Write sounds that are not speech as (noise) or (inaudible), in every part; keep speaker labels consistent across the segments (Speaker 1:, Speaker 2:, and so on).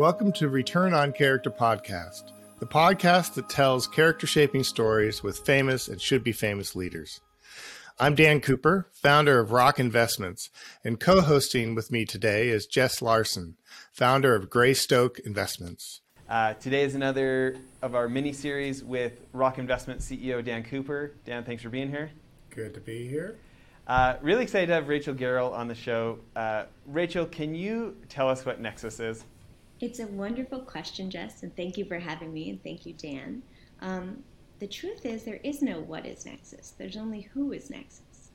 Speaker 1: Welcome to Return on Character Podcast, the podcast that tells character shaping stories with famous and should be famous leaders. I'm Dan Cooper, founder of Rock Investments, and co hosting with me today is Jess Larson, founder of Greystoke Investments.
Speaker 2: Uh, today is another of our mini series with Rock Investment CEO Dan Cooper. Dan, thanks for being here.
Speaker 1: Good to be here.
Speaker 2: Uh, really excited to have Rachel Gerrol on the show. Uh, Rachel, can you tell us what Nexus is?
Speaker 3: It's a wonderful question, Jess, and thank you for having me, and thank you, Dan. Um, the truth is, there is no what is Nexus, there's only who is Nexus.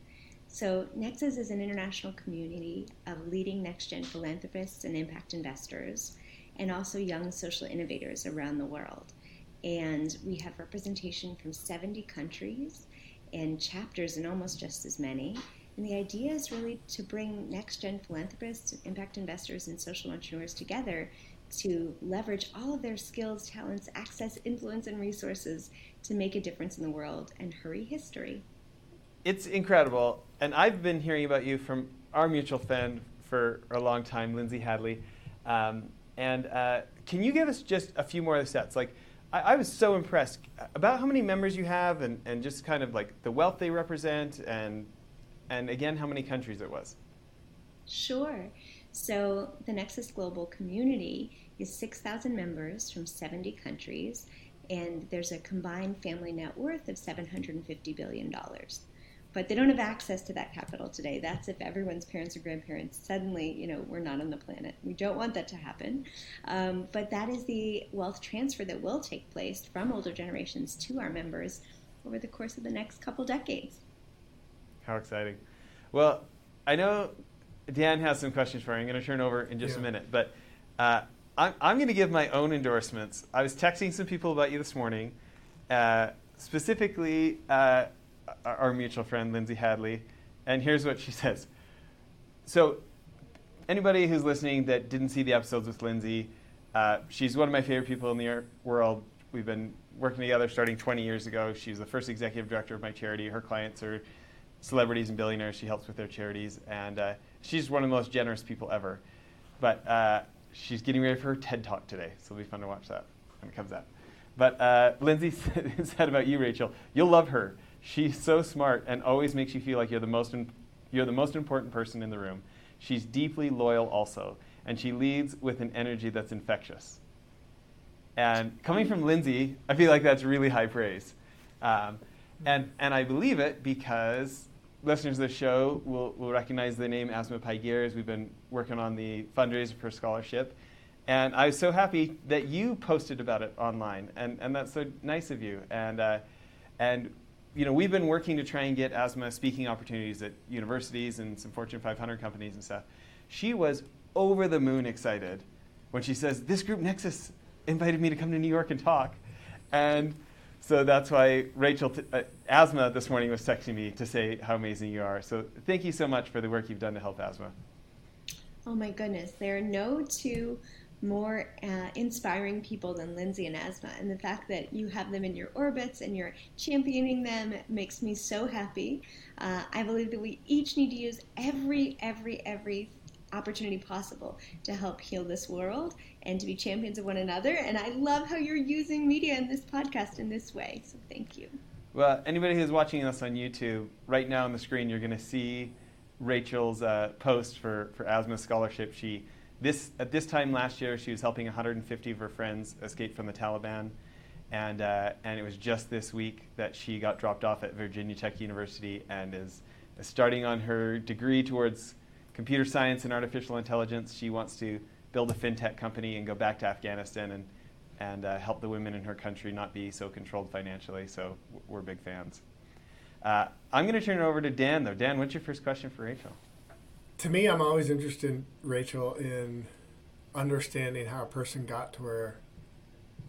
Speaker 3: So, Nexus is an international community of leading next gen philanthropists and impact investors, and also young social innovators around the world. And we have representation from 70 countries and chapters in almost just as many. And the idea is really to bring next gen philanthropists, impact investors, and social entrepreneurs together to leverage all of their skills, talents, access, influence, and resources to make a difference in the world and hurry history.
Speaker 2: It's incredible. And I've been hearing about you from our mutual friend for a long time, Lindsay Hadley. Um, and uh, can you give us just a few more of the stats? Like, I, I, was so impressed about how many members you have and, and just kind of like the wealth they represent and, and again, how many countries it was.
Speaker 3: Sure. So the Nexus Global community is 6,000 members from 70 countries, and there's a combined family net worth of $750 billion but they don't have access to that capital today. That's if everyone's parents or grandparents suddenly, you know, we're not on the planet. We don't want that to happen. Um, but that is the wealth transfer that will take place from older generations to our members over the course of the next couple decades.
Speaker 2: How exciting. Well, I know Dan has some questions for you. I'm going to turn over in just
Speaker 1: yeah.
Speaker 2: a minute. But uh, I'm, I'm going to give my own endorsements. I was texting some people about you this morning, uh, specifically. Uh, our mutual friend Lindsay Hadley, and here's what she (laughs) says. So, anybody who's listening that didn't see the episodes with Lindsay, uh, she's one of my favorite people in the world. We've been working together starting 20 years ago. She was the first executive director of my charity. Her clients are celebrities and billionaires. She helps with their charities, and uh, she's one of the most generous people ever. But uh, she's getting ready for her TED Talk today, so it'll be fun to watch that when it comes out. But uh, Lindsay (laughs) said about you, Rachel, you'll love her. She's so smart and always makes you feel like you're the most in, you're the most important person in the room. She's deeply loyal also, and she leads with an energy that's infectious. And coming from Lindsay, I feel like that's really high praise. Um, and, and I believe it because listeners of the show will, will recognize the name Asma Paigiers. We've been working on the fundraiser for scholarship. And I was so happy that you posted about it online. And, and that's so nice of you. And, uh, and you know, we've been working to try and get Asma speaking opportunities at universities and some Fortune 500 companies and stuff. She was over the moon excited when she says, This group Nexus invited me to come to New York and talk. And so that's why Rachel, t- uh, Asma this morning was texting me to say how amazing you are. So thank you so much for the work you've done to help Asma.
Speaker 3: Oh my goodness, there are no two more uh, inspiring people than Lindsay and Asma, And the fact that you have them in your orbits and you're championing them makes me so happy. Uh, I believe that we each need to use every, every, every opportunity possible to help heal this world and to be champions of one another. And I love how you're using media in this podcast in this way. So thank you.
Speaker 2: Well, anybody who's watching us on YouTube, right now on the screen, you're going to see Rachel's uh, post for, for Asma Scholarship. She this, at this time last year, she was helping 150 of her friends escape from the Taliban. And, uh, and it was just this week that she got dropped off at Virginia Tech University and is, is starting on her degree towards computer science and artificial intelligence. She wants to build a fintech company and go back to Afghanistan and, and uh, help the women in her country not be so controlled financially. So we're big fans. Uh, I'm going to turn it over to Dan, though. Dan, what's your first question for Rachel?
Speaker 1: to me, I'm always interested, Rachel, in understanding how a person got to where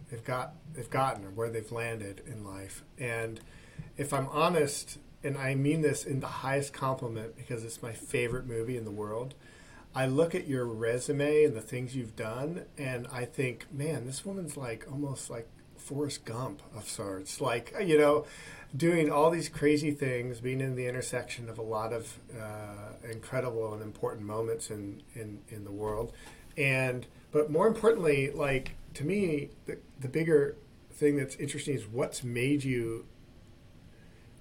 Speaker 1: they've got they've gotten or where they've landed in life. And if I'm honest, and I mean this in the highest compliment because it's my favorite movie in the world. I look at your resume and the things you've done, and I think, man, this woman's like almost like Forrest Gump of sorts. Like, you know, doing all these crazy things, being in the intersection of a lot of uh, incredible and important moments in, in, in the world, and but more importantly, like to me, the the bigger thing that's interesting is what's made you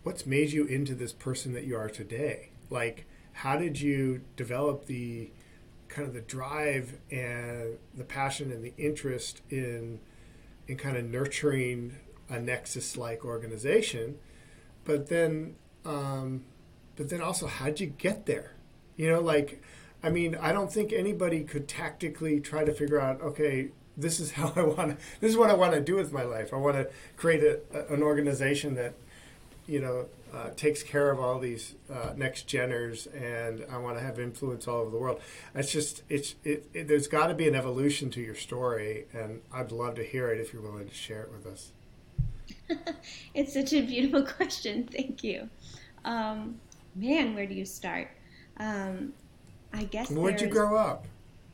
Speaker 1: what's made you into this person that you are today. Like, how did you develop the kind of the drive and the passion and the interest in in kind of nurturing a nexus like organization? But then um, but then also how'd you get there? You know like i mean i don't think anybody could tactically try to figure out okay this is (laughs) how i want to this is what i want to do with my life. I want to create a, an organization that you know uh, takes care of all these uh, next geners, and I want to have influence all over the world. It's just it's it, it there's got to be an evolution to your story, and I'd love to hear it if you're willing to share it with us. (laughs)
Speaker 3: it's such a beautiful (laughs) question. Thank you. Um, man, where do you start? Um, I guess.
Speaker 1: Where'd you grow up?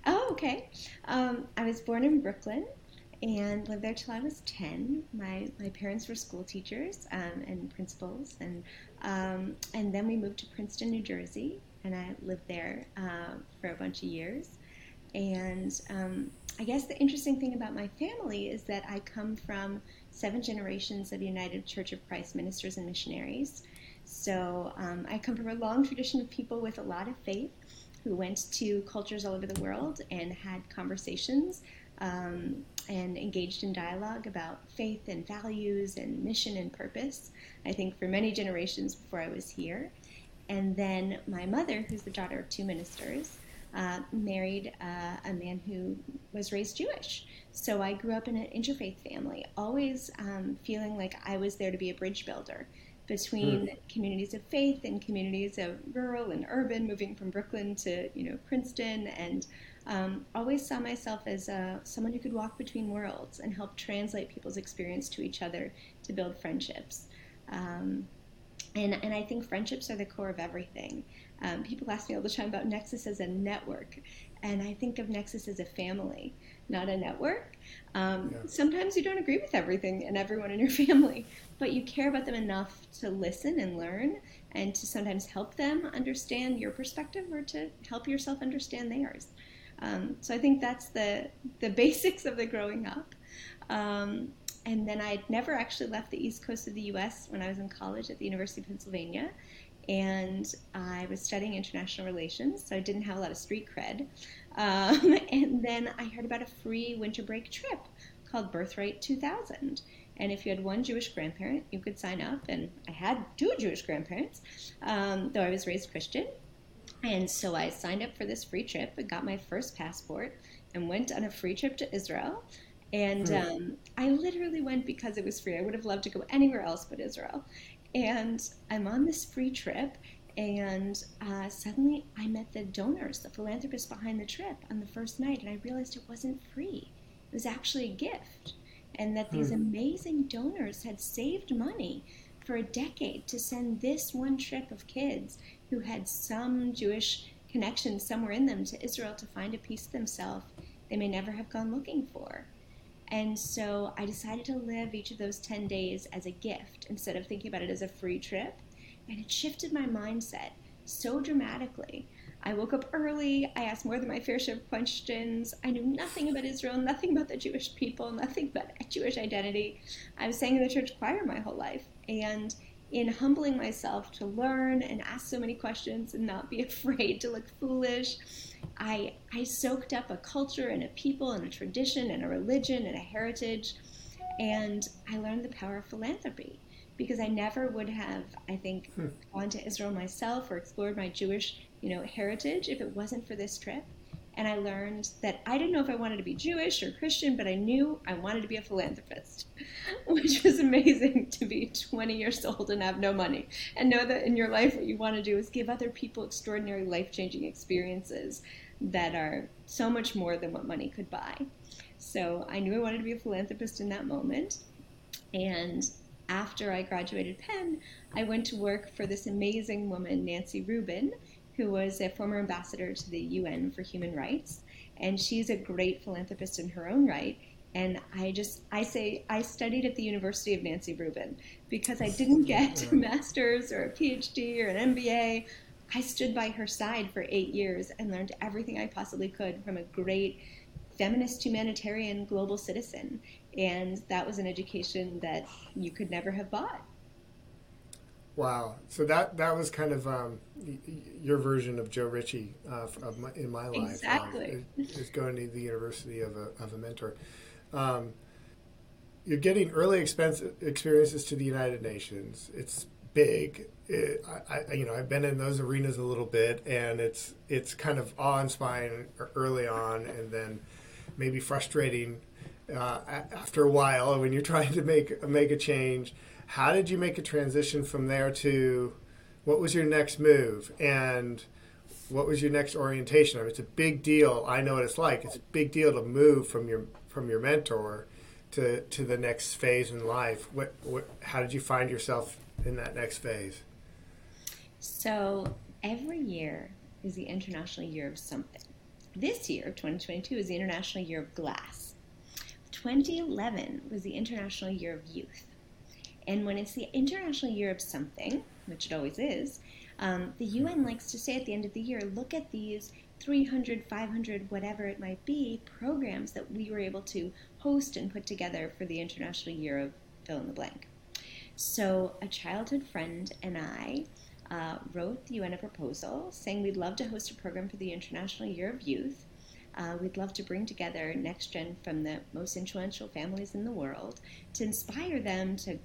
Speaker 3: Oh, okay. Um, I was born in Brooklyn, and lived there till I was 10. My, my parents were school teachers um, and principals, and, um, and then we moved to Princeton, New Jersey, and I lived there uh, for a bunch of years. And um, I guess the interesting thing about my family is that I come from seven generations of United Church of Christ ministers and missionaries. So um, I come from a long tradition of people with a lot of faith who went to cultures all over the world and had conversations um, and engaged in dialogue about faith and values and mission and purpose, I think for many generations before I was here. And then my mother, who's the daughter of two ministers, uh, married uh, a man who was raised Jewish. So I grew up in an interfaith family, always um, feeling like I was there to be a bridge builder between mm. communities of faith and communities of rural and urban, moving from Brooklyn to you know Princeton and um, always saw myself as uh, someone who could walk between worlds and help translate people's experience to each other to build friendships. Um, and, and I think friendships are the core of everything. Um, people ask me all the time about Nexus as a network, and I think of Nexus as a family, not a network. Um, yeah. Sometimes you don't agree with everything and everyone in your (laughs) family, but you care about them enough to listen and learn and to sometimes help them understand your perspective or to help yourself understand theirs. Um, so I think that's the the (laughs) basics of the growing up. Um, and then I'd never actually left the east coast of the U.S. when I was in college at the University of Pennsylvania, and I was studying international relations, so I didn't have a lot of street cred. Um, (laughs) and then I heard about a free winter break trip called Birthright 2000. And if you had one Jewish grandparent, you could sign up. And I had two Jewish grandparents, um, though I was raised Christian. And so I signed up for this free trip and got my first passport and went on a free trip to Israel. And hmm. um, I literally went because it was free. I would have loved to go anywhere else but Israel. And I'm on this free trip, and uh, suddenly I met the donors, the philanthropists behind the trip on the first night, and I realized it wasn't free. It was actually a gift. And that these hmm. amazing donors had saved money for a decade to send this one trip of kids who had some Jewish connection somewhere in them to Israel to find a piece of themselves they may never have gone looking for. And so I decided to live each of those 10 days as a gift instead of thinking about it as a free trip. And it shifted my mindset so dramatically. I woke up early. I asked more than my fair share of questions. I knew nothing about Israel, nothing about the Jewish people, nothing about Jewish identity. I was sang in the church choir my whole life. And in humbling myself to learn and ask so many questions and not be (laughs) afraid to look foolish. I, I soaked up a culture and a people and a tradition and a religion and a heritage, and I learned the power of philanthropy because I never would have, I think, hmm. gone to Israel myself or explored my Jewish, you know, heritage if it wasn't for this trip and I learned that I didn't know if I wanted to be Jewish or Christian, but I knew I wanted to be a philanthropist, (laughs) which was amazing (laughs) to be 20 years old and have no money and know that in your life what you want to do is give other people extraordinary life changing experiences that are so much more than what money could buy. So I knew I wanted to be a philanthropist in that moment. And after I graduated Penn, I went to work for this amazing woman, Nancy Rubin who was a former ambassador to the UN for human rights. And she's a great philanthropist in her own right. And I just, I say, I studied at the University of Nancy Rubin because I didn't get a (laughs) master's or a PhD or an MBA. I stood by her side for eight years and learned everything I possibly could from a great feminist humanitarian global citizen. And that was an education that you could never have bought.
Speaker 1: Wow. So that that was kind of um, your version of Joe Ritchie uh, of my, in my life.
Speaker 3: Exactly.
Speaker 1: Um, is, going to the University of a, of a mentor. Um, you're getting early expense, experiences to the United Nations. It's big. It, I, I, you know, I've been in those arenas a little bit, and it's it's kind of awe-inspiring early on, and then maybe frustrating uh, after a while when you're (laughs) trying to make make a change how did you make a transition from there to what was your next move and what was your next orientation? I mean, it's a big deal. I know what it's like. It's a big deal to move from your from your mentor to to the next phase in life. What what? How did you find yourself in that next phase?
Speaker 3: So every year is the International Year of something. This year, 2022, is the International Year of Glass. 2011 was the International Year of Youth. And when it's the International Year of something, which it always is, um, the UN likes to say at the end of the year, look at these 300, 500, whatever it might be, programs that we were able to host and put together for the International Year of fill in the blank. So a childhood friend and I uh, wrote the UN a proposal saying we'd love to host a program for the International Year of Youth. Uh, we'd love to bring together next gen from the most influential families in the world to inspire them to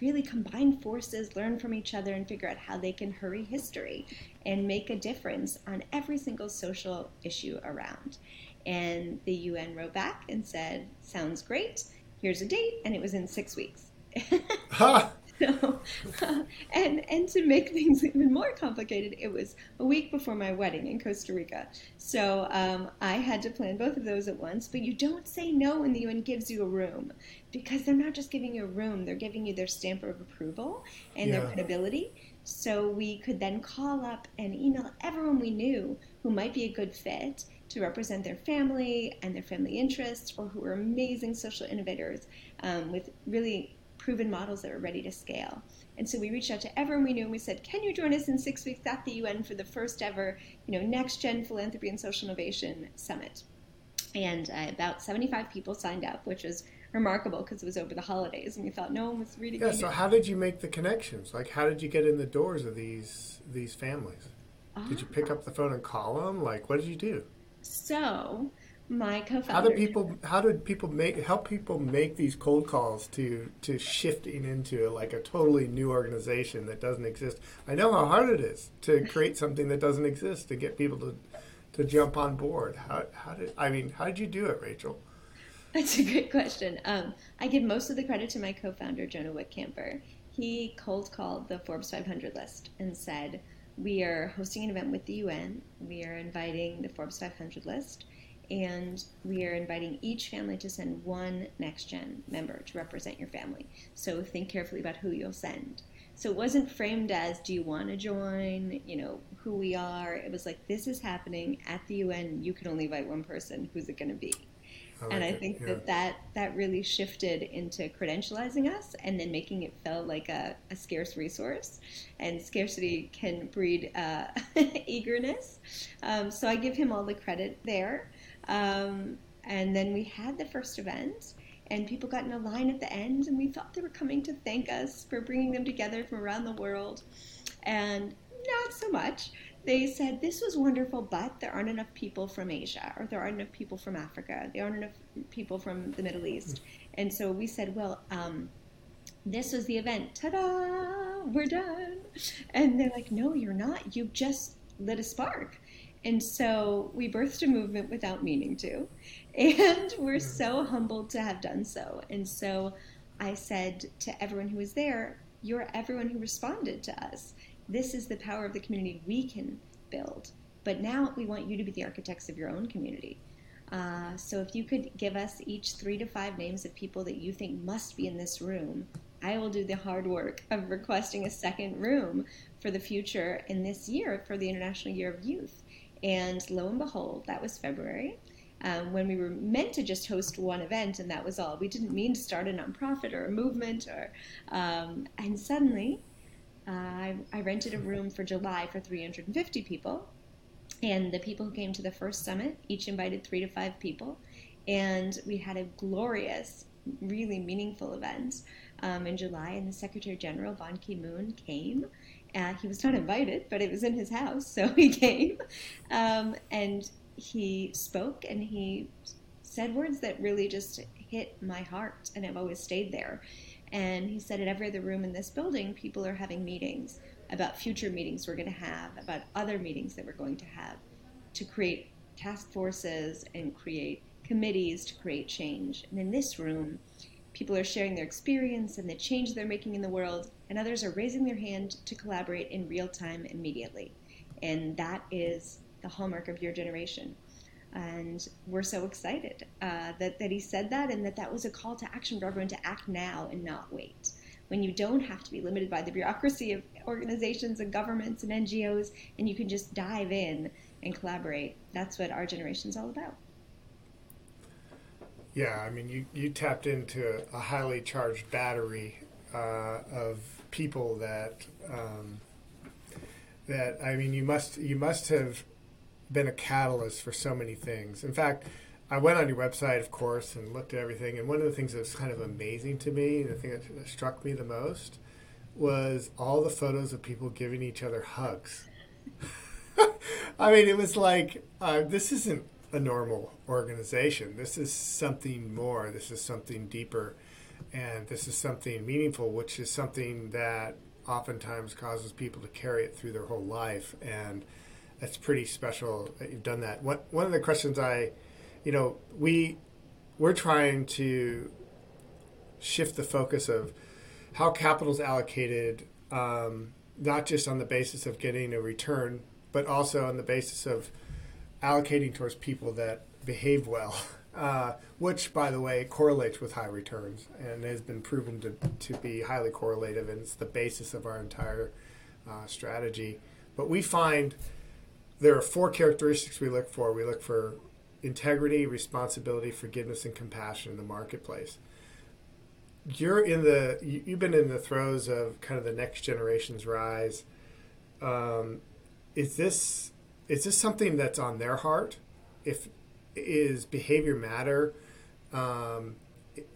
Speaker 3: really combine forces, learn from each other, and figure out how they can hurry history and make a difference on every single social issue around. And the UN wrote back and said, Sounds great. Here's a date. And it was in six weeks. (laughs) So, uh, (laughs) and and to make things (laughs) even more complicated, it was a week before my wedding in Costa Rica. So um, I had to plan both of those at once. But you don't say no when the UN gives you a room, because they're not just giving you a room; they're giving you their stamp of approval and yeah. their credibility. So we could then call up and email everyone we knew who might be a good fit to represent their family and their family interests, or who were amazing social innovators um, with really proven models that were ready to scale. And so we reached out to everyone we knew and we said, Can you join us in six weeks at the UN for the first ever, you know, next gen philanthropy and social innovation summit? And uh, about 75 people signed up, which was remarkable because it was over the holidays and we thought no one was reading.
Speaker 1: Yeah, so how did you make the connections? Like how did you get in the doors of these these families? Did you pick up the phone and call them? Like what did you do?
Speaker 3: So my co-founder.
Speaker 1: How do people? How did people make help people make these cold calls to to shifting into like a totally new organization that doesn't exist? I know how hard it is to create something that doesn't exist to get people to to jump on board. How how did I mean? How did you do it, Rachel?
Speaker 3: That's a great question. Um, I give most of the credit to my co-founder Jonah Wittkamper. He cold called the Forbes 500 list and said, "We are hosting an event with the UN. We are inviting the Forbes 500 list." and we are inviting each family to send one next gen member to represent your family. So think carefully about who you'll send. So it wasn't framed as do you want to join, you know, who we are. It was like this is happening at the UN, you can only invite one person, who's it going to be? I like and I it. think yeah. that, that that really shifted into credentializing us and then making it feel like a, a scarce resource. And scarcity can breed uh, (laughs) eagerness. Um, so I give him all the credit there. Um, and then we had the first event, and people got in a line at the end, and we thought they were coming to thank us for bringing them together from around the world. And not so much. They said, This was wonderful, but there aren't enough people from Asia, or there aren't enough people from Africa, there aren't enough people from the Middle East. And so we said, Well, um, this was the event. Ta da! We're done. And they're like, No, you're not. You just lit a spark. And so we birthed a movement without meaning to. And we're so humbled to have done so. And so I said to everyone who was there, You're everyone who responded to us. This is the power of the community we can build. But now we want you to be the architects of your own community. Uh, so if you could give us each three to five names of people that you think must be in this room, I will do the hard work of requesting a second room for the future in this year for the International Year of Youth. And lo and behold, that was February. Um, when we were meant to just host one event and that was all. We didn't mean to start a nonprofit or a movement or, um, and suddenly uh, I, I rented a room for July for 350 people. And the people who came to the first summit each invited three to five people. And we had a glorious, really meaningful event um, in July. And the Secretary General, Ban Ki moon, came. Uh, he was not invited, but it was in his house, so (laughs) he came. Um, and he spoke and he said words that really just hit my heart and I've always stayed there. And he said at every other room in this building, people are having meetings about future meetings we're going to have, about other meetings that we're going to have, to create task forces and create committees to create change. And in this room, people are sharing their experience and the change they're making in the world, and others are raising their hand to collaborate in real time immediately. And that is the hallmark of your generation. And we're so excited uh, that, that he said that and that that was a call to action for everyone to act now and not wait. When you don't have to be limited by the bureaucracy of organizations and governments and NGOs, and you can just dive in and collaborate. That's what our generation is all about.
Speaker 1: Yeah, I mean, you, you tapped into a highly charged battery uh, of people that um, that I mean, you must you must have been a catalyst for so many things. In fact, I went on your website, of course, and looked at everything. And one of the things that was kind of amazing to me, and the thing that, that struck me the most, was all the photos of people giving each other hugs. (laughs) I mean, it was like uh, this isn't a normal organization. This is something more. This is something deeper, and this is something meaningful, which is something that oftentimes causes people to carry it through their whole life and that's pretty special that you've done that. What one of the questions I, you know, we we're trying to shift the focus of how capital is allocated, um, not just on the basis of getting a return, but also on the basis of allocating towards people that behave well, (laughs) uh, which, by the way, correlates with high returns and has been proven to, to be highly correlative, and it's the basis of our entire uh, strategy. But we find there are four characteristics we look for. We look for integrity, responsibility, forgiveness, and compassion in the marketplace. You're in the you've been in the throes of kind of the next generation's rise. Um, is this is this something that's on their heart? If is behavior matter? Um,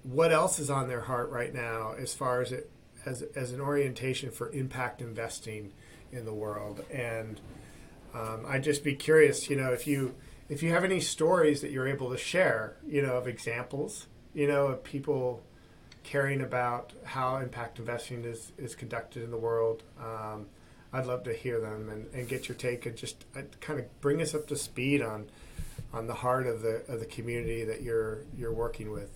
Speaker 1: what else is on their heart right now as far as it as as an orientation for impact investing in the world and um, I'd just be curious, you know, if you if you have any stories that you're able to share, you know, of examples, you know, of people caring about how impact investing is, is conducted in the world. Um, I'd love to hear them and, and get your take and just uh, kind of bring us up to speed on on the heart of the of the community that you're you're working with.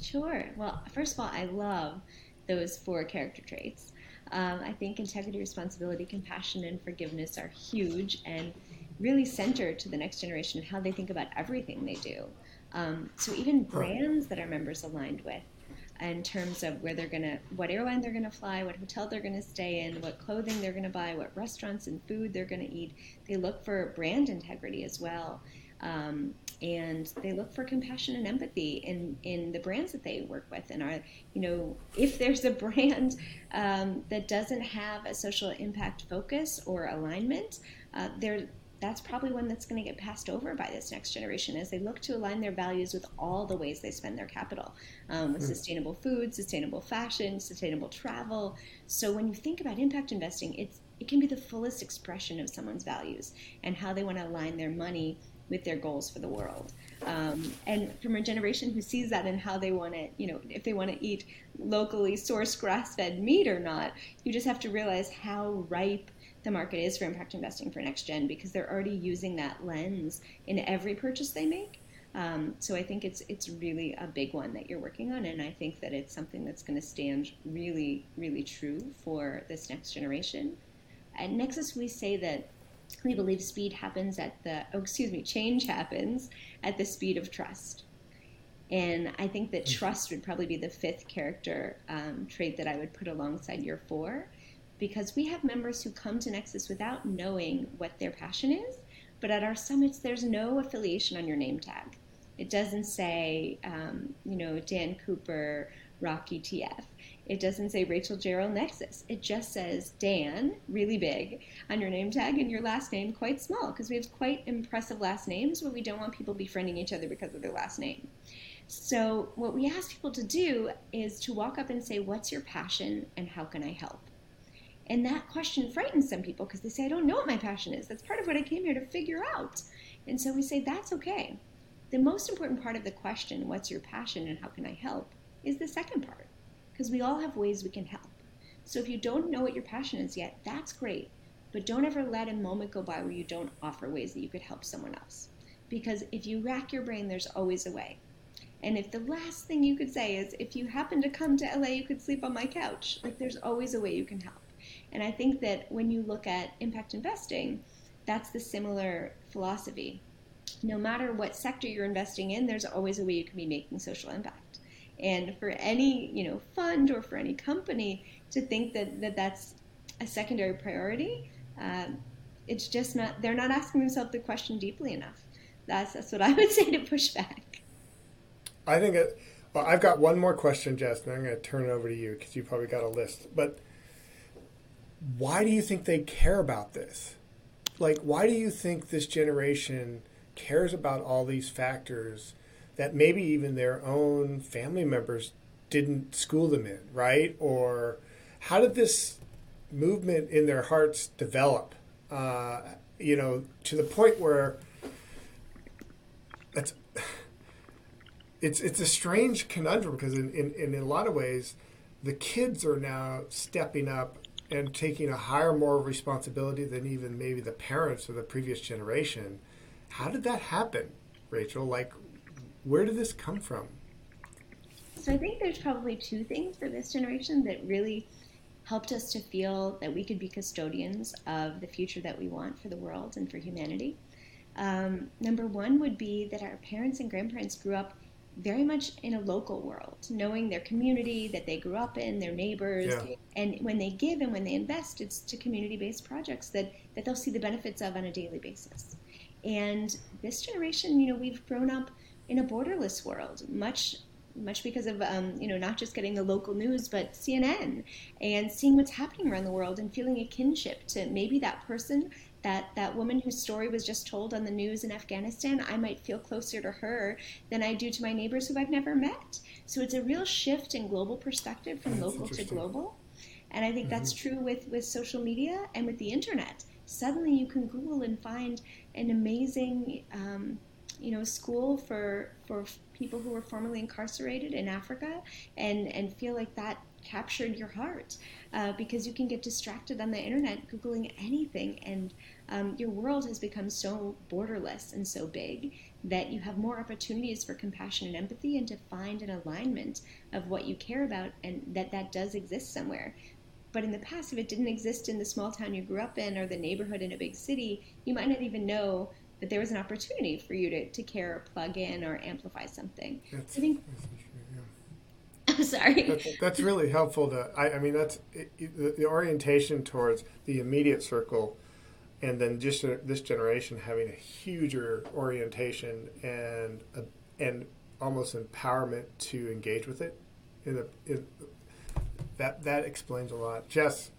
Speaker 3: Sure. Well, first of all, I love those four character traits. Um, I think integrity, responsibility, compassion, and forgiveness are huge and really center to the next generation of how they think about everything they do. Um, so even brands that our members aligned with in terms of where they're going to, what airline they're going to fly, what hotel they're going to stay in, what clothing they're going to buy, what restaurants and food they're going to eat. They look for brand integrity as well. Um, and they look for compassion and empathy in, in the brands that they work with and are you know if there's a brand um, that doesn't have a social impact focus or alignment uh, there that's probably one that's going to get passed over by this next generation as they look to align their values with all the ways they spend their capital um, with mm. sustainable food sustainable fashion sustainable travel so when you think about impact investing it's it can be the fullest expression of someone's values and how they want to align their money with their goals for the world. Um, and from a generation who sees that and how they want to, you know, if they want to eat locally sourced grass fed meat or not, you just have to realize how ripe the market is for impact investing for next gen because they're already using that lens in every purchase they make. Um, so I think it's it's really a big one that you're working on, and I think that it's something that's going to stand really, really true for this next generation. At Nexus, we say that we believe speed happens at the, oh, excuse me, change happens at the speed of trust. And I think that mm-hmm. trust would probably be the fifth character um, trait that I would put alongside your four, because we have members who come to Nexus without knowing what their passion is, but at our summits, there's no affiliation on your name tag. It doesn't say, um, you know, Dan Cooper, Rock ETF. It doesn't say Rachel Gerrol Nexus. It just says Dan, really big, on your name tag, and your last name quite small, because we have quite impressive last names, but we don't want people befriending each other because of their last name. So, what we ask people to do is to walk up and say, What's your passion and how can I help? And that question frightens some people because they say, I don't know what my passion is. That's part of what I came here to figure out. And so we say, That's okay. The most important part of the question, What's your passion and how can I help? is the second part because we all have ways we can help. So if you don't know what your passion is yet, that's great. But don't ever let a moment go by where you don't offer ways that you could help someone else. Because if you rack your brain, there's always a way. And if the last thing you could say is, if you happen to come to LA, you could sleep on my couch, like there's always a way you can help. And I think that when you look at impact investing, that's the similar philosophy. No matter what sector you're investing in, there's always a way you can be making social impact. And for any you know fund or for any company to think that, that that's a secondary priority, um, it's just not. They're not asking themselves the question deeply enough. That's that's what I would say to push back.
Speaker 1: I think it. Well, I've got one more question, Jess, and I'm going to turn it over to you because you probably got a list. But why do you think they care about this? Like, why do you think this generation cares about all these factors that maybe even their own family members didn't school them in, right? Or how did this movement in their hearts develop? Uh, you know, to the point where it's it's it's a strange conundrum because in, in, in a lot of ways, the kids are now stepping up and taking a higher moral responsibility than even maybe the parents of the previous generation. How did that happen, Rachel? Like, where did this come from?
Speaker 3: So I think there's probably two things for this generation that really helped us to feel that we could be custodians of the future that we want for the world and for humanity. Um, number one would be that our parents and grandparents grew up very much in a local world, knowing their community that they grew up in, their neighbors, yeah. and when they give and when they invest, it's to community-based projects that that they'll see the benefits of on a daily basis. And this generation, you know, we've grown up in a borderless world, much much because of um, you know not just getting the local news but CNN and seeing what's happening around the world and feeling a kinship to maybe that person that that woman whose story was just told on the news in Afghanistan I might feel closer to her than I do to my neighbors who I've never met. So it's a real shift in global perspective from That's local to global. And I think mm-hmm. that's true with with social media and with the internet. Suddenly you can Google and find an amazing um, you know, school for for people who were formerly incarcerated in Africa, and and feel like that captured your heart uh, because you can get distracted on the internet googling anything, and um, your world has become so borderless and so big that you have more opportunities for compassion and empathy, and to find an alignment of what you care about, and that that does exist somewhere. But in the past, if it didn't exist in the small town you grew up in or the neighborhood in a big city, you might not even know that there was an opportunity for you to, to care or plug in or amplify something. That's, I think. True, yeah. (laughs) sorry.
Speaker 1: That's, that's, really helpful. To I, I mean, that's it, the, the, orientation towards the immediate circle, and then just this generation having a huger orientation and a, and almost empowerment to engage with it. In the in, that that explains a lot. Jess,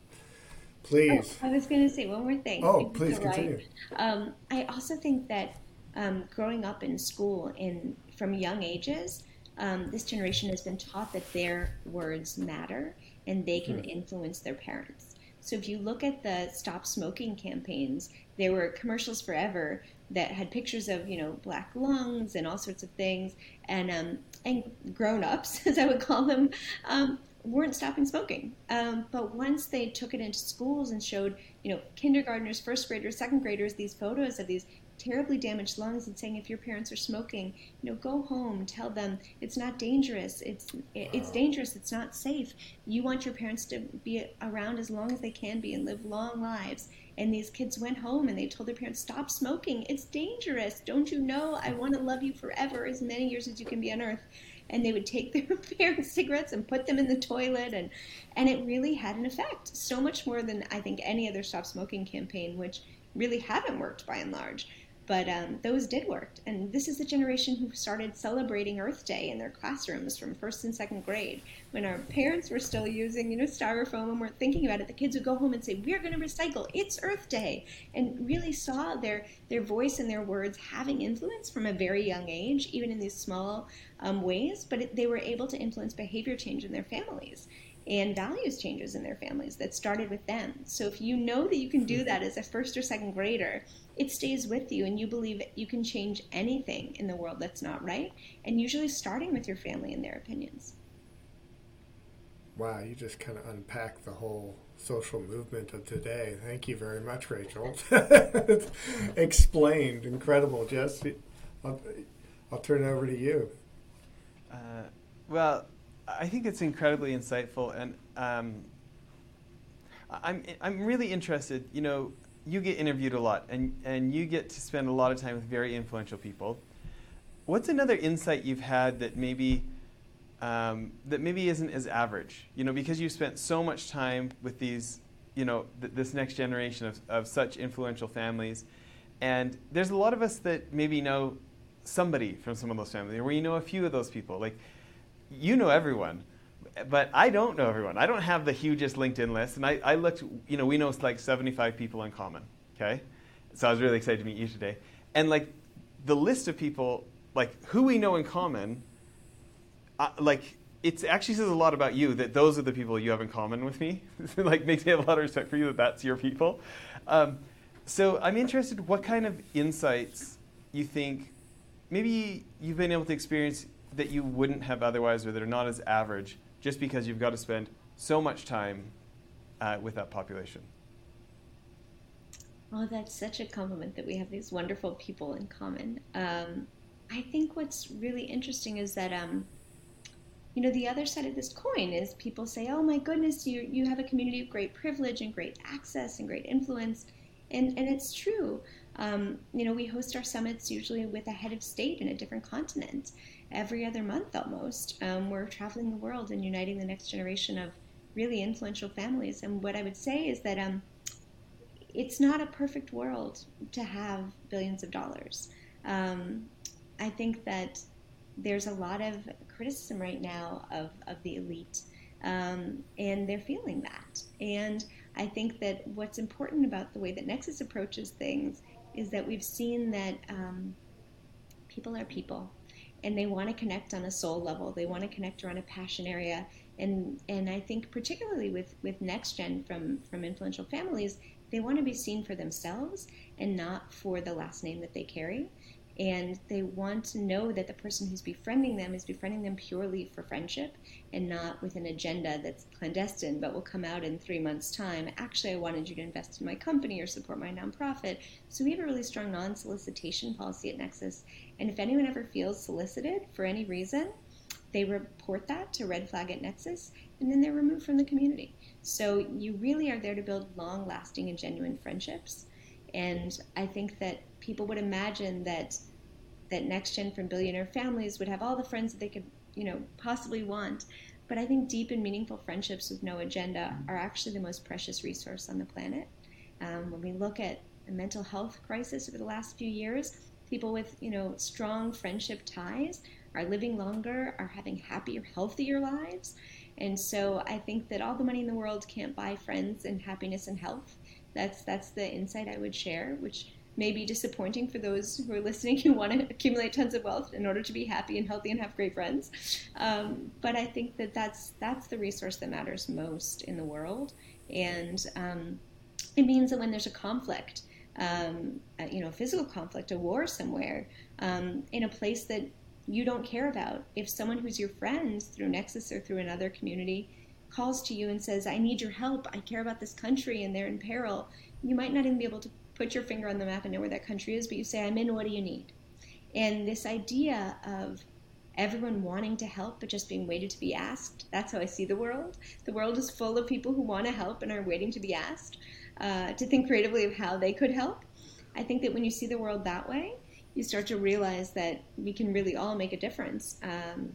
Speaker 1: Please.
Speaker 3: Oh, I was going to say one more thing.
Speaker 1: Oh, please continue.
Speaker 3: Um, I also think that um, growing up in school in from young ages, um, this generation has been taught that their words matter and they can influence their parents. So if you look at the stop smoking campaigns, there were commercials forever that had pictures of you know black lungs and all sorts of things, and um, and grown ups, (laughs) as I would call them, um, weren't stopping smoking. Um, but once they took it into schools and showed, you know, kindergartners, first graders, second graders, these photos of these terribly damaged lungs and saying if your parents are smoking, you know, go home, tell them it's not dangerous. It's it's dangerous. It's not safe. You want your parents to be around as long as they can be and live long lives. And these kids went home and they told their parents, "Stop smoking. It's dangerous. Don't you know? I want to love you forever, as many years as you can be on earth." And they would take (laughs) their parents' cigarettes and put them in the toilet and and it really had an effect. So much more than I think any other stop smoking campaign which really haven't worked by and large But um, those did work. And this is the generation who started celebrating Earth Day in their classrooms from first and second grade. When our parents were still using, you know, styrofoam and weren't thinking about it, the kids would go home and say, We're going to recycle. It's Earth Day. And really saw their, their voice and their words having influence from a very young age, even in these small um, ways. But it, they were able to influence behavior change in their families and values changes in their families that started with them. So if you know that you can do that as a first or second grader, it stays with you and you believe you can change anything in the world that's not right, and usually starting with your family and their opinions.
Speaker 1: Wow, you just kind of unpack the whole social movement of today. Thank you very much, Rachel. (laughs) Explained. Incredible. Jess, I'll, I'll turn it over to you.
Speaker 2: Uh, well, I think it's incredibly insightful, and um, I'm I'm really interested. You know, you get interviewed a lot, and and you get to spend a lot of time with very influential people. What's another insight you've had that maybe um, that maybe isn't as average? You know, because you've spent so much time with these, you know, th- this next generation of of such influential families, and there's a lot of us that maybe know somebody from some of those families, or we know a few of those people, like you know everyone, but I don't know everyone. I don't have the hugest LinkedIn list, and I, I looked. You know, we know it's like 75 people in common. Okay, so I was really excited to meet you today, and like the list of people, like who we know in common, uh, like it actually says a lot about you that those are the people you have in common with me. (laughs) like makes me have a lot of respect for you that that's your people. Um, so I'm interested what kind of insights you think maybe you've been able to experience that you wouldn't have otherwise or that are not as average just because you've got to spend so much time uh, with that population.
Speaker 3: Oh, that's such a compliment that we have these wonderful people in common. Um, I think what's really interesting is that, um, you know, the other side of this coin is people say, oh my goodness, you, you have a community of great privilege and great access and great influence. And, and it's true. Um, you know, we host our summits usually with a head of state in a different continent every other month almost. Um, we're traveling the world and uniting the next generation of really influential families. And what I would say is that um, it's not a perfect world to have billions of dollars. Um, I think that there's a lot of criticism right now of, of the elite, um, and they're feeling that. And I think that what's important about the way that Nexus approaches things is that we've seen that um, people are people and they want to connect on a soul level. They want to connect around a passion area. And, and I think particularly with, with next gen from, from influential families, they want to be seen for themselves and not for the last name that they carry and they want to know that the person who's befriending them is befriending them purely for friendship and not with an agenda that's clandestine but will come out in three months' time. Actually, I wanted you to invest in my company or support my nonprofit. So we have a really strong non solicitation policy at Nexus. And if anyone ever feels solicited for any reason, they report that to Red Flag at Nexus and then they're removed from the community. So you really are there to build long lasting and genuine friendships. And I think that people would imagine that that next gen from billionaire families would have all the friends that they could, you know, possibly want. But I think deep and meaningful friendships with no agenda are actually the most precious resource on the planet. Um, when we look at the mental health crisis over the last few years, people with you know strong friendship ties are living longer, are having happier, healthier lives. And so I think that all the money in the world can't buy friends and happiness and health. That's that's the insight I would share, which may be disappointing for those who are listening who want to accumulate tons of wealth in order to be happy and healthy and have great friends. Um, but I think that that's that's the resource that matters most in the world, and um, it means that when there's a conflict, um, you know, physical conflict, a war somewhere, um, in a place that you don't care about, if someone who's your friend through Nexus or through another community calls to you and says, "I need your help. I care about this country and they're in peril," you might not even be able to put your finger on the map and know where that country is, but you say, I'm in, what do you need? And this idea of everyone wanting to help but just being waited to be asked, that's how I see the world. The world is full of people who want to help and are waiting to be asked uh, to think creatively of how they could help. I think that when you see the world that way, you start to realize that we can really all make a difference. Um,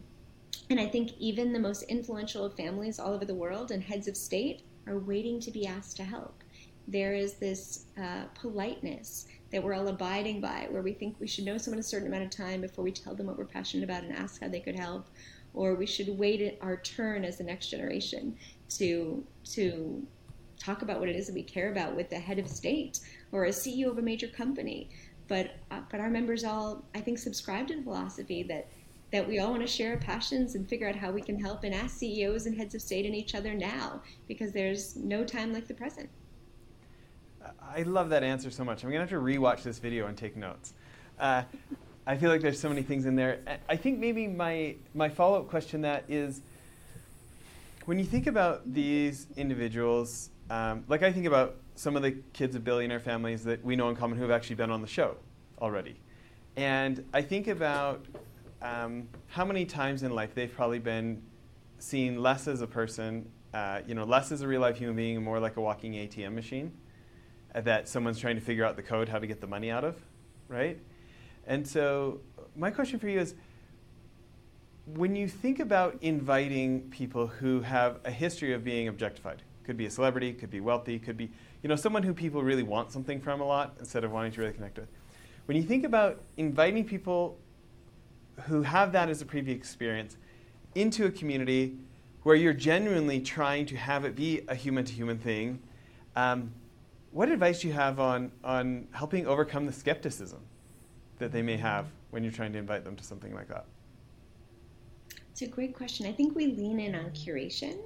Speaker 3: and I think even the most influential families all over the world and heads of state are waiting to be asked to help there is this uh, politeness that we're all abiding by, where we think we should know someone a certain amount of time before we tell them what we're passionate about and ask how they could help, or we should wait our turn as the next generation to to talk about what it is that we care about with the head of state or a CEO of a major company. But uh, but our members all, I think, subscribe to the philosophy that that we all want to share our passions and figure out how we can help and ask CEOs and heads of state and each other now because there's no time like the present.
Speaker 2: I love that answer so much. I'm going to have to rewatch this video and take notes. Uh, I feel like there's so many things in there. I think maybe my, my follow up question that is when you think about these individuals, um, like I think about some of the kids of billionaire families that we know in common who have actually been on the show already. And I think about um, how many times in life they've probably been seen less as a person, uh, you know, less as a real life human being, and more like a walking ATM machine that someone's trying to figure out the code how to get the money out of, right? And so my question for you is when you think about inviting people who have a history of being objectified, could be a celebrity, could be wealthy, could be you know someone who people really want something from a lot instead of wanting to really connect with. When you think about inviting people who have that as a previous experience into a community where you're genuinely trying to have it be a human to human thing, um, what advice do you have on, on helping overcome the skepticism that they may have when you're trying to invite them to something like that?
Speaker 3: It's a great question. I think we lean in on curation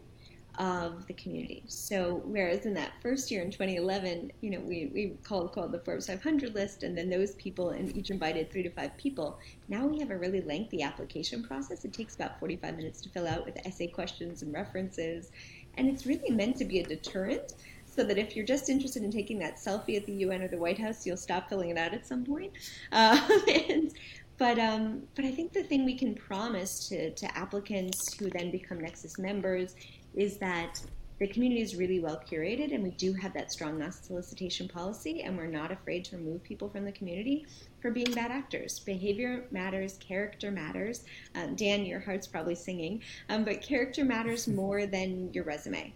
Speaker 3: of the community. So whereas in that first year in 2011, you know, we, we called called the Forbes 500 list, and then those people and each invited three to five people. Now we have a really lengthy application process. It takes about 45 minutes to fill out with essay questions and references, and it's really meant to be a deterrent. So that if you're just interested in taking that selfie at the UN or the White House, you'll stop filling it out at some point. Uh, (laughs) and, but um, but I think the thing we can promise to, to applicants who then become Nexus members is that the community is really well curated and we do have that strong non-solicitation policy and we're not afraid to remove people from the community for being bad actors. Behavior matters character matters. Um, dan your heart's probably singing um, but character matters more than your resume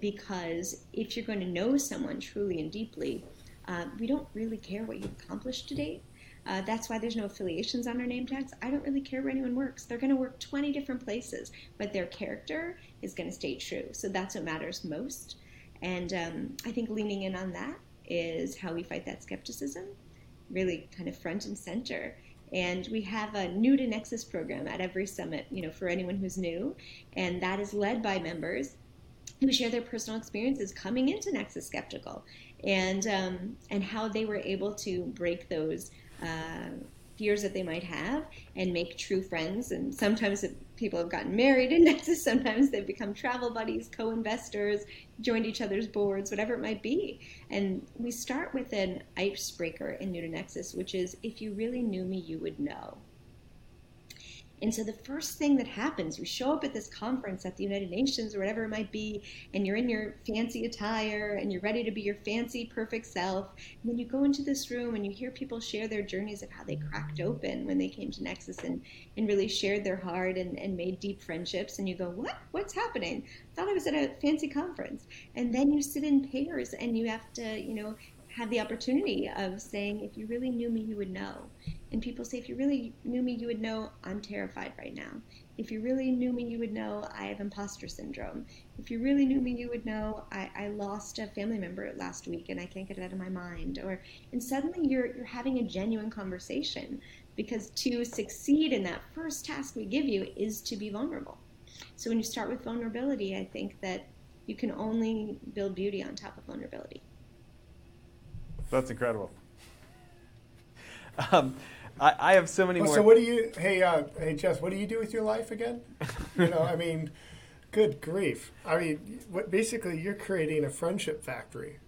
Speaker 3: because if you're going to know someone truly and deeply uh, we don't really care what you've accomplished to date uh, that's why there's no affiliations on our name tags. I don't really care where anyone works. They're going to work 20 different places, but their character is going to stay true. So that's what matters most. And um, I think leaning in on that is how we fight that skepticism, really kind of front and center. And we have a new to Nexus program at every summit, you know, for anyone who's new, and that is led by members who share their personal experiences coming into Nexus skeptical, and um, and how they were able to break those uh, fears that they might have and make true friends. And sometimes people have gotten married in (laughs) Nexus, sometimes they've become travel buddies, co investors, joined each other's boards, whatever it might be. And we start with an icebreaker in New to Nexus, which is if you really knew me, you would know. And so the first thing that happens, you show up at this conference at the United Nations or whatever it might be, and you're in your fancy attire and you're ready to be your fancy, perfect self. And then you go into this room and you hear people share their journeys of how they cracked open when they came to Nexus and, and really shared their heart and, and made deep friendships. And you go, What? What's happening? I thought I was at a fancy conference. And then you sit in pairs and you have to, you know, have the opportunity of saying, If you really knew me, you would know. And people say, if you really knew me, you would know I'm terrified right now. If you really knew me, you would know I have imposter syndrome. If you really knew me, you would know I, I lost a family member last week and I can't get it out of my mind. Or and suddenly you're you're having a genuine conversation because to succeed in that first task we give you is to be vulnerable. So when you start with vulnerability, I think that you can only build beauty on top of vulnerability.
Speaker 2: That's incredible. Um, I, I have so many
Speaker 1: well,
Speaker 2: more.
Speaker 1: So what do you? Hey, uh, hey, Jess, what do you do with your life again? (laughs) you know, I mean, good grief. I mean, what basically you're creating a friendship factory.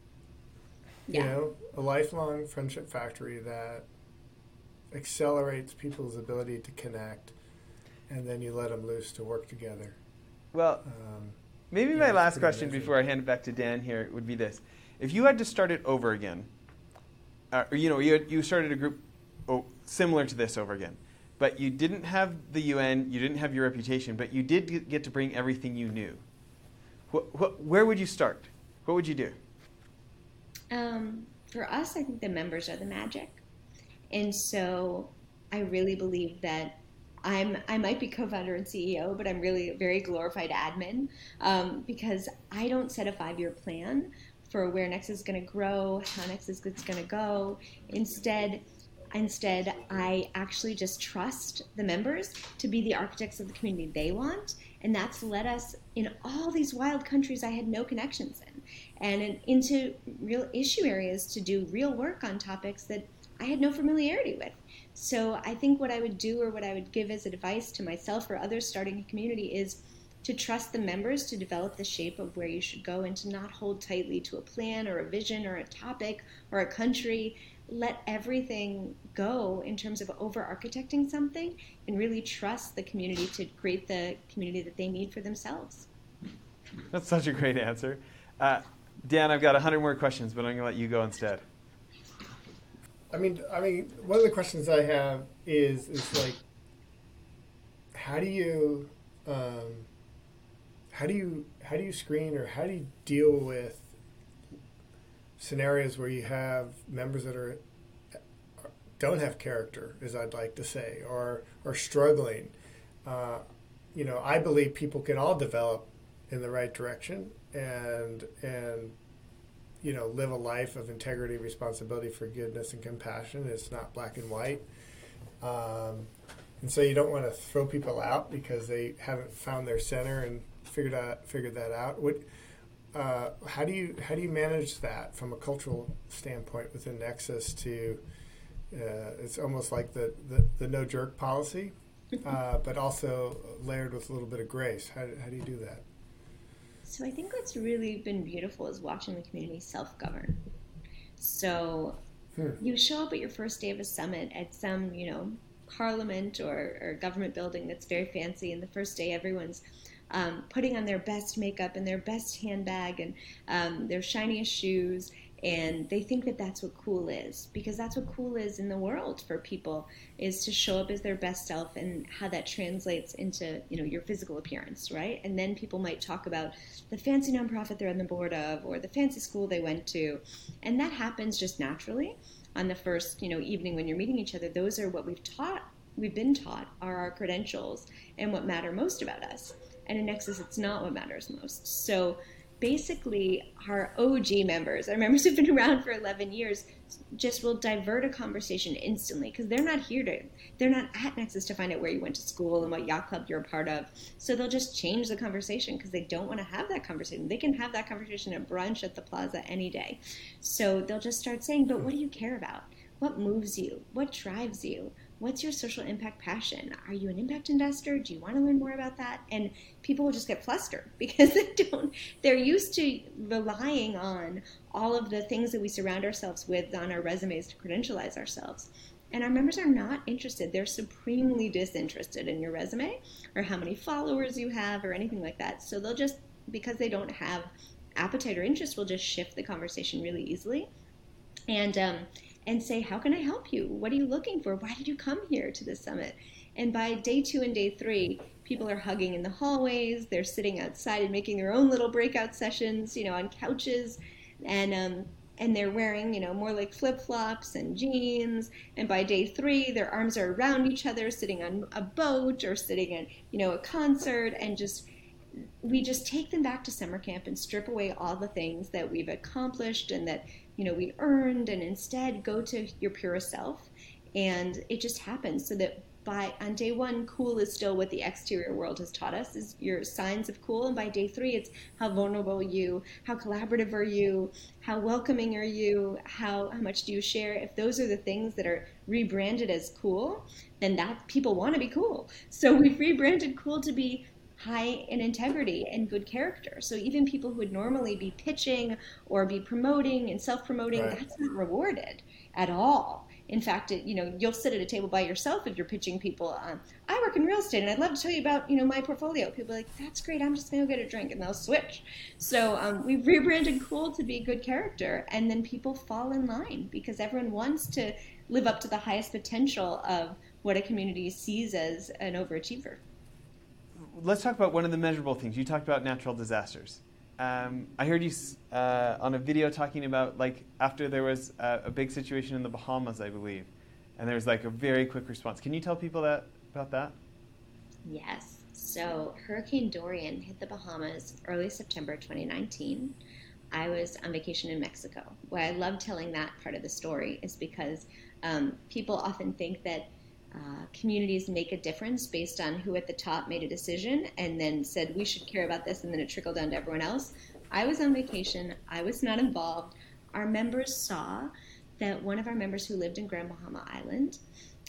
Speaker 1: Yeah. You know, a lifelong friendship factory that accelerates people's ability to connect, and then you let them loose to work together.
Speaker 2: Well, um, maybe my last question amazing. before I hand it back to Dan here would be this: If you had to start it over again, uh, you know, you, you started a group oh, similar to this over again. But you didn't have the UN, you didn't have your reputation, but you did get to bring everything you knew. Wh- wh- where would you start? What would you do?
Speaker 3: Um, for us, I think the members are the magic. And so I really believe that I'm I might be co-founder and CEO, but I'm really a very glorified admin um, because I don't set a five-year plan for where Nexus is going to grow, how Nexus is going to go. Instead, instead, I actually just trust the members to be the architects of the community they want, and that's led us in all these wild countries I had no connections in, and in, into real issue areas to do real work on topics that I had no familiarity with. So I think what I would do or what I would give as advice to myself or others starting a community is to trust the members to develop the shape of where you should go and to not hold tightly to a plan or a vision or a topic or a country. Let everything go in terms of over architecting something and really trust the community to create the community that they need for themselves.
Speaker 2: That's such a great answer. Uh, Dan, I've got 100 more questions, but I'm going to let you go instead.
Speaker 1: I mean, I mean, one of the questions I have is is like, how do you, um, how do you how do you screen or how do you deal with scenarios where you have members that are don't have character, as I'd like to say, or are struggling. Uh, you know, I believe people can all develop in the right direction and and you know, live a life of integrity, responsibility, forgiveness, and compassion. It's not black and white. Um, and so you don't want to throw people out because they haven't found their center and figured out figured that out. What, uh, how do you how do you manage that from a cultural standpoint within Nexus? To uh, it's almost like the, the, the no jerk policy, (laughs) uh, but also layered with a little bit of grace. How, how do you do that?
Speaker 3: So I think what's really been beautiful is watching the community self-govern. So hmm. you show up at your first day of a summit at some, you know, parliament or, or government building that's very fancy, and the first day everyone's um, putting on their best makeup and their best handbag and um, their shiniest shoes. And they think that that's what cool is because that's what cool is in the world for people is to show up as their best self and how that translates into you know your physical appearance right? And then people might talk about the fancy nonprofit they're on the board of or the fancy school they went to. And that happens just naturally on the first you know evening when you're meeting each other. Those are what we've taught we've been taught are our credentials and what matter most about us and in nexus it's not what matters most so basically our OG members, our members who've been around for 11 years, just will divert a conversation instantly because they're not here to, they're not at Nexus to find out where you went to school and what yacht club you're a part of. So they'll just change the conversation because they don't want to have that conversation. They can have that conversation at brunch at the plaza any day. So they'll just start saying, but what do you care about? What moves you? What drives you? what's your social impact passion? Are you an impact investor? Do you want to learn more about that? And people will just get flustered (laughs) because they don't, they're used to relying on all of the things that we surround ourselves with on our resumes to credentialize ourselves. And our members are not interested. They're supremely disinterested in your resume or how many followers you have or anything like that. So they'll just, because they don't have appetite or interest, will just shift the conversation really easily. And, um, and say, How can I help you? What are you looking for? Why did you come here to the summit? And by day two and day three, people are hugging in the hallways, they're sitting outside and making their own little breakout sessions, you know, on couches. And, um, and they're wearing, you know, more like flip flops and jeans. And by day three, their arms are around each other, sitting on a boat or sitting at, you know, a concert, and just we just take them back to summer camp and strip away all the things that we've accomplished and that you know we earned and instead go to your purest self and it just happens so that by on day one cool is still what the exterior world has taught us is your signs of cool and by day three it's how vulnerable are you how collaborative are you how welcoming are you how, how much do you share if those are the things that are rebranded as cool then that people want to be cool so (laughs) we've rebranded cool to be high in integrity and good character. So even people who would normally be pitching or be promoting and self-promoting, right. that's not rewarded at all. In fact, it, you know, you'll sit at a table by yourself if you're pitching people. Um, I work in real estate, and I'd love to tell you about, you know, my portfolio. People are like, "That's great. I'm just going to get a drink," and they'll switch. So um, we've rebranded Cool to be good character, and then people fall in line because everyone wants to live up to the highest potential of what a community sees as an overachiever
Speaker 2: let's talk about one of the measurable things. You talked about natural disasters. Um, I heard you uh, on a video talking about like after there was a, a, big situation in the Bahamas, I believe, and there was like a very quick response. Can you tell people that about that?
Speaker 3: Yes. So Hurricane Dorian hit the Bahamas early September 2019. I was on vacation in Mexico. Why I love telling that part of the story is because um, people often think that uh, communities make a difference based on who at the top made a decision and then said we should care about this and then it trickled down to everyone else. I was on vacation, I was not involved. Our members saw that one of our members who lived in Grand Bahama Island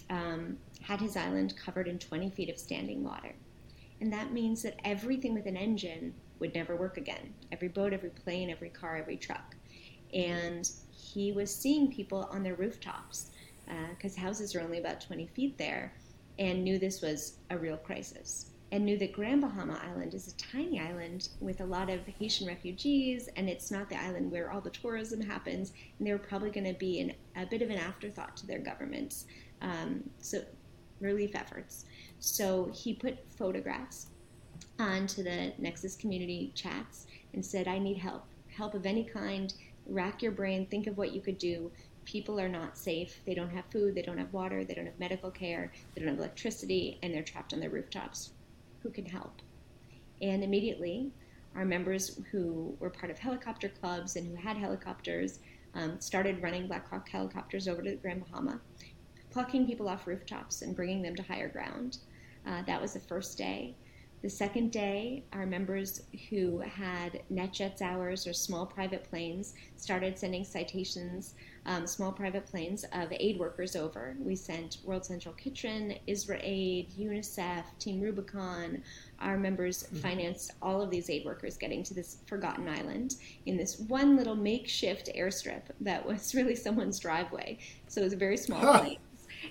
Speaker 3: um, had his island covered in 20 feet of standing water. And that means that everything with an engine would never work again every boat, every plane, every car, every truck. And he was seeing people on their rooftops because uh, houses are only about 20 feet there, and knew this was a real crisis. And knew that Grand Bahama Island is a tiny island with a lot of Haitian refugees, and it's not the island where all the tourism happens, and they were probably going to be an, a bit of an afterthought to their government's um, so relief efforts. So he put photographs onto the Nexus community chats and said, I need help, help of any kind. Rack your brain, think of what you could do people are not safe. They don't have food, they don't have water, they don't have medical care, they don't have electricity, and they're trapped on their rooftops. Who can help? And immediately, our members who were part of helicopter clubs and who had helicopters um, started running Black Hawk helicopters over to the Grand Bahama, plucking people off rooftops and bringing them to higher ground. Uh, that was the first day. The second day, our members who had NetJets hours or small private planes started sending citations, um, small private planes of aid workers over. We sent World Central Kitchen, IsraAID, UNICEF, Team Rubicon. Our members mm-hmm. financed all of these aid workers getting to this forgotten island in this one little makeshift airstrip that was (laughs) really someone's driveway. So it was a very small plane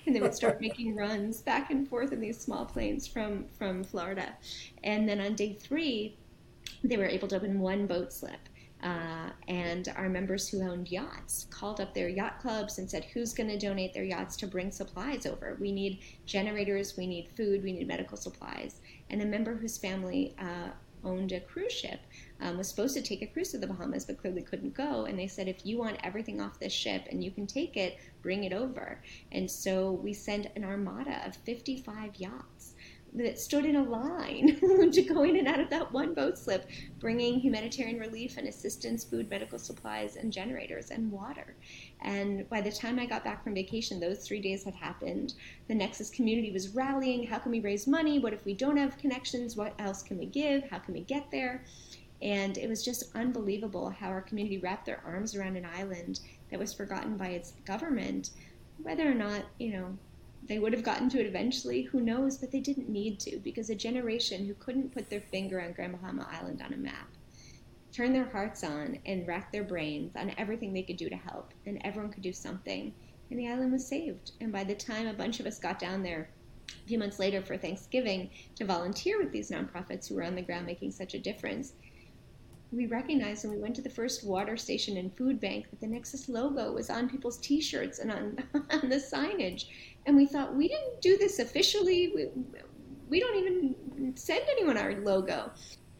Speaker 3: (laughs) and they would start making runs back and forth in these small planes from from Florida. And then on day three, they were able to open one boat slip. Uh, and our members who owned yachts called up their yacht clubs and said, Who's going to donate their yachts to bring supplies over? We need generators, we need food, we need medical supplies. And a member whose family uh, owned a cruise ship um, was supposed to take a cruise to the Bahamas, but clearly couldn't go. And they said, if you want everything off this ship and you can take it, bring it over. And so we sent an armada of 55 yachts that stood in a line (laughs) to go in and out of that one boat slip, bringing humanitarian relief and assistance, food, medical supplies, and generators and water. And by the time I got back from vacation, those three days had happened. The Nexus community was rallying. How can we raise money? What if we don't have connections? What else can we give? How can we get there? And it was just unbelievable how our community wrapped their arms around an island that was forgotten by its government. Whether or not, you know, they would have gotten to it eventually, who knows, but they didn't need to because a generation who couldn't put their finger on Grand Bahama Island on a map turned their hearts on and racked their brains on everything they could do to help, and everyone could do something. And the island was saved. And by the time a bunch of us got down there a few months later for Thanksgiving to volunteer with these nonprofits who were on the ground making such a difference, we recognized when we went to the first water station and food bank that the Nexus logo was on people's T-shirts and on, (laughs) on the signage. And we thought, we didn't do this officially. We, we don't even send anyone our logo.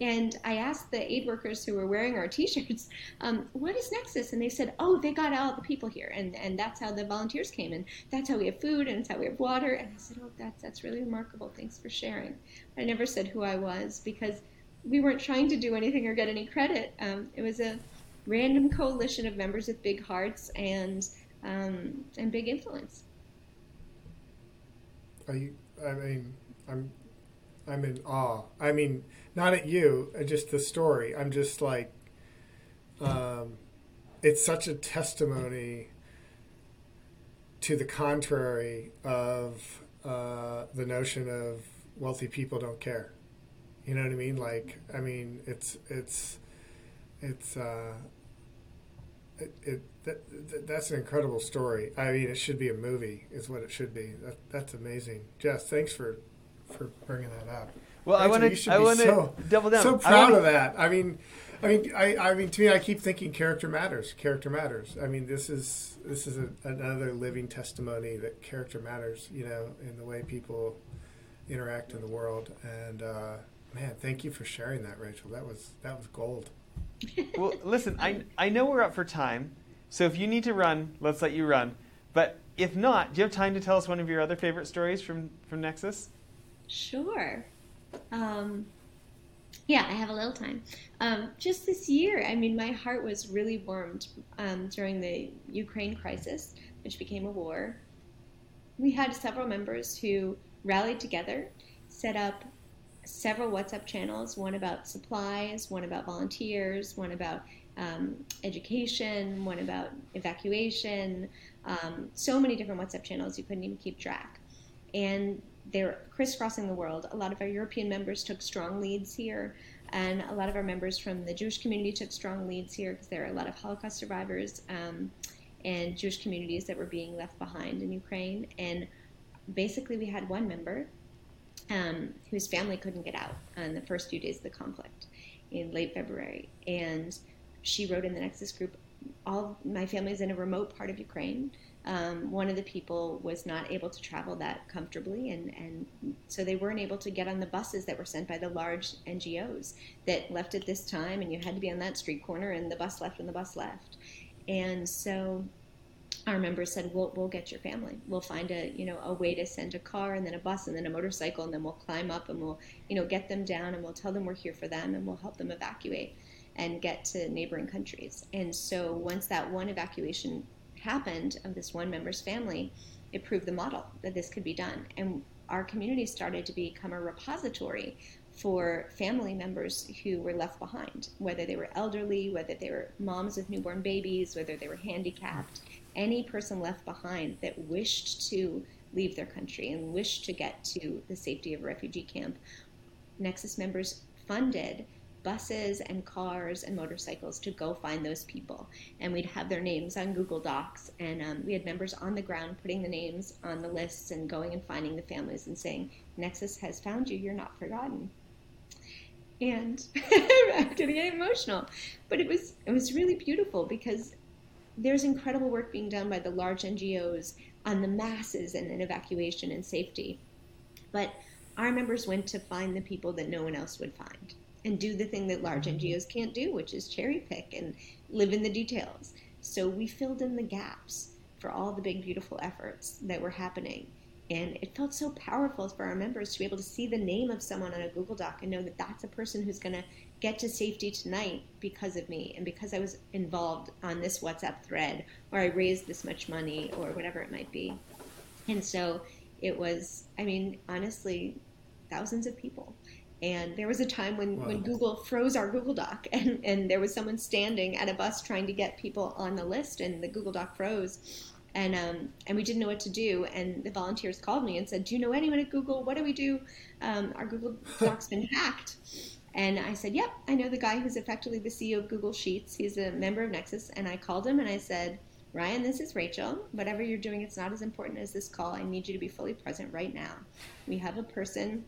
Speaker 3: And I asked the aid workers who were wearing our T-shirts, um, "What is Nexus?" And they said, "Oh, they got all the people here, and and that's how the volunteers came, and that's how we have food, and it's how we have water." And I said, "Oh, that's that's really remarkable. Thanks for sharing." I never said who I was because we weren't trying to do anything or get any credit. Um, it was a random coalition of members with big hearts and um, and big influence.
Speaker 1: Are you? I mean, I'm I'm in awe. I mean, not at you, uh, just the story. I'm just like, um, it's such a testimony to the contrary of uh, the notion of wealthy people don't care. You know what I mean? Like, I mean, it's it's it's uh, it, it that, that, that's an incredible story. I mean, it should be a movie. Is what it should be. That, that's amazing. Jess, thanks for for bringing that up.
Speaker 2: Well, Rachel, I want to I want to so, double down.
Speaker 1: I'm so proud wanna... of that. I mean, I mean, I, I mean, to me, I keep thinking character matters. Character matters. I mean, this is this is a, another living testimony that character matters. You know, in the way people interact in the world, and uh, Man, thank you for sharing that, Rachel. That was that was gold. (laughs)
Speaker 2: well, listen, I, I know we're up for time, so if you need to run, let's let you run. But if not, do you have time to tell us one of your other favorite stories from, from Nexus?
Speaker 3: Sure. Um, yeah, I have a little time. Um, just this year, I mean, my heart was really warmed um, during the Ukraine crisis, which became a war. We had several members who rallied together, set up several WhatsApp channels one about supplies, one about volunteers, one about um, education, one about evacuation, um, so many different WhatsApp channels you couldn't even keep track. And they're crisscrossing the world. A lot of our European members took strong leads here, and a lot of our members from the Jewish community took strong leads here because there are a lot of Holocaust survivors um, and Jewish communities that were being left behind in Ukraine. And basically, we had one member um, whose family couldn't get out in the first few days of the conflict in late February. And she wrote in the Nexus group, all my family is in a remote part of Ukraine. Um, one of the people was not able to travel that comfortably, and, and so they weren't able to get on the buses that were sent by the large NGOs that left at this time, and you had to be on that street corner, and the bus left, and the bus left. And so our members said, "We'll we'll get your family. We'll find a you know a way to send a car and then a bus and then a motorcycle and then we'll climb up and we'll you know get them down and we'll tell them we're here for them and we'll help them evacuate and get to neighboring countries." And so once that one evacuation happened of this one member's family, it proved the model that this could be done. And our community started to become a repository for family members who were left behind, whether they were elderly, whether they were moms with newborn babies, whether they were handicapped, any person left behind that wished to leave their country and wished to get to the safety of a refugee camp. Nexus members funded buses and cars and motorcycles to go find those people. And we'd have their names on Google Docs. And um, we had members on the ground putting the names on the lists and going and finding the families and saying, Nexus has found you, you're not forgotten. And (laughs) I'm getting emotional. But it was it was really beautiful because there's incredible work being done by the large NGOs on the masses and in evacuation and safety. But our members went to find the people that no one else would find and do the thing that large. NGOs can't do, which is cherry pick and live in the details. So we filled in the gaps for all the big, beautiful efforts that were happening. And it felt so powerful for our members to be able to see the name of someone on a Google Doc and know that that's a person who's going to get to safety tonight because of me and because I was involved on this WhatsApp thread or I raised this much money or whatever it might be. And so it was, I mean, honestly, thousands of people. And there was a time when, wow. when Google froze our Google Doc (laughs) and, and there was someone standing at a bus trying to get people on the list and the Google Doc froze. And, um, and we didn't know what to do. And the volunteers called me and said, Do you know anyone at Google? What do we do? Um, our Google Doc's been hacked. And I said, Yep, I know the guy who's effectively the CEO of Google Sheets. He's a member of Nexus. And I called him and I said, Ryan, this is Rachel. Whatever you're doing, it's not as important as this call. I need you to be fully present right now. We have a person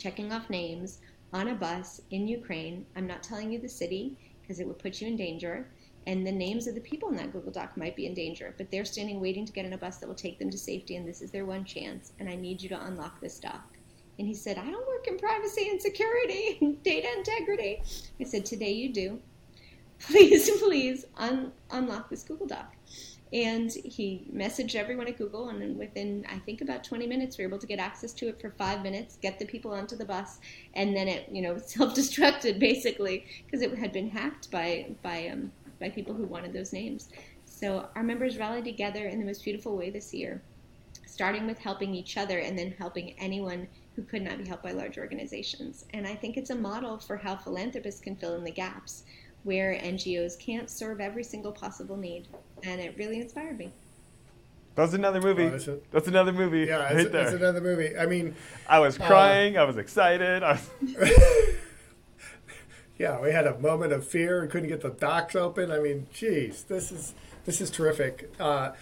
Speaker 3: checking off names on a bus in Ukraine. I'm not telling you the city because it would put you in danger. And the names of the people in that Google Doc might be in danger, but they're standing waiting to get in a bus that will take them to safety, and this is their one chance. And I need you to unlock this doc. And he said, I don't work in privacy and security and (laughs) data integrity. I said, Today you do. (laughs) Please, please un- unlock this Google Doc. And he messaged everyone at Google, and within, I think, about 20 minutes, we were able to get access to it for five minutes, get the people onto the bus, and then it, you know, (laughs) self-destructed basically because it had been hacked by by um, by people who wanted those names. So our members rallied together in the most beautiful way this year, starting with helping each other and then helping anyone who could not be helped by large organizations. And I think it's a model for how philanthropists can fill in the gaps where NGOs can't serve every single possible need. And it really inspired me.
Speaker 2: That's another movie. Oh, that's another movie.
Speaker 1: Yeah, right it's, it's, another movie. I mean,
Speaker 2: I was uh, crying. Uh, I was excited. I was (laughs)
Speaker 1: yeah, we had a moment of fear and couldn't get the docs open. I mean, geez, this is this is terrific. Uh,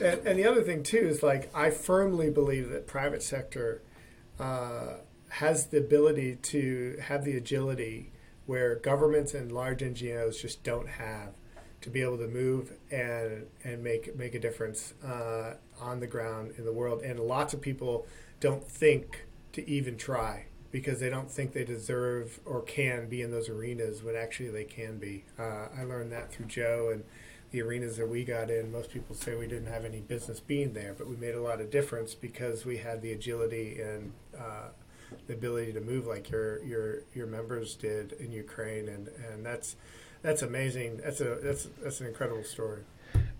Speaker 1: and, and, the other thing too is like I firmly believe that private sector uh, has the ability to have the agility where governments and large NGOs just don't have to be able to move and and make make a difference uh, on the ground in the world. And lots of people don't think to even try because they don't think they deserve or can be in those arenas when actually they can be. Uh, I learned that through Joe and the arenas that we got in. Most people say we didn't have any business being there, but we made a lot of difference because we had the agility and uh, the ability to move like your your your members did in Ukraine, and and that's that's amazing. That's a that's that's an incredible story.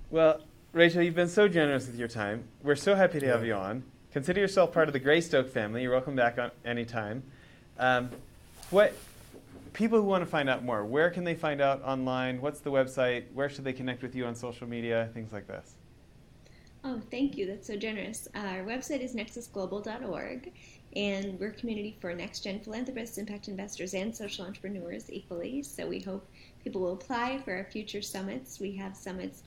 Speaker 2: Well, Rachel, you've been so generous with your time. We're so happy to have you on. Consider yourself part of the Greystoke family. You're welcome back on anytime. Um, what people who want to find out more, where can they find out online? What's the website? Where should they connect with you on social media? Things like this.
Speaker 3: Oh, thank you. That's so generous. Our website is nexusglobal.org, and we're a community for next gen philanthropists, impact investors, and social entrepreneurs equally. So we hope people will apply for our future summits. We have summits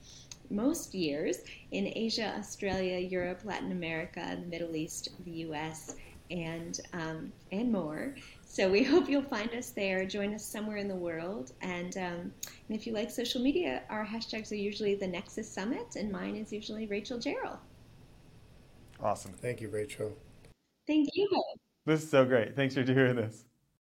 Speaker 3: most years in Asia, Australia, Europe, Latin America, the Middle East, the US, and, um, and more. So we (laughs) hope you'll find us there, join us somewhere in the world. And, um, and if you like social media, our hashtags are usually the Nexus Summit, and mine is usually Rachel Gerrol.
Speaker 2: Awesome.
Speaker 1: Thank you, Rachel.
Speaker 3: Thank you.
Speaker 2: This is so great. Thanks for doing this.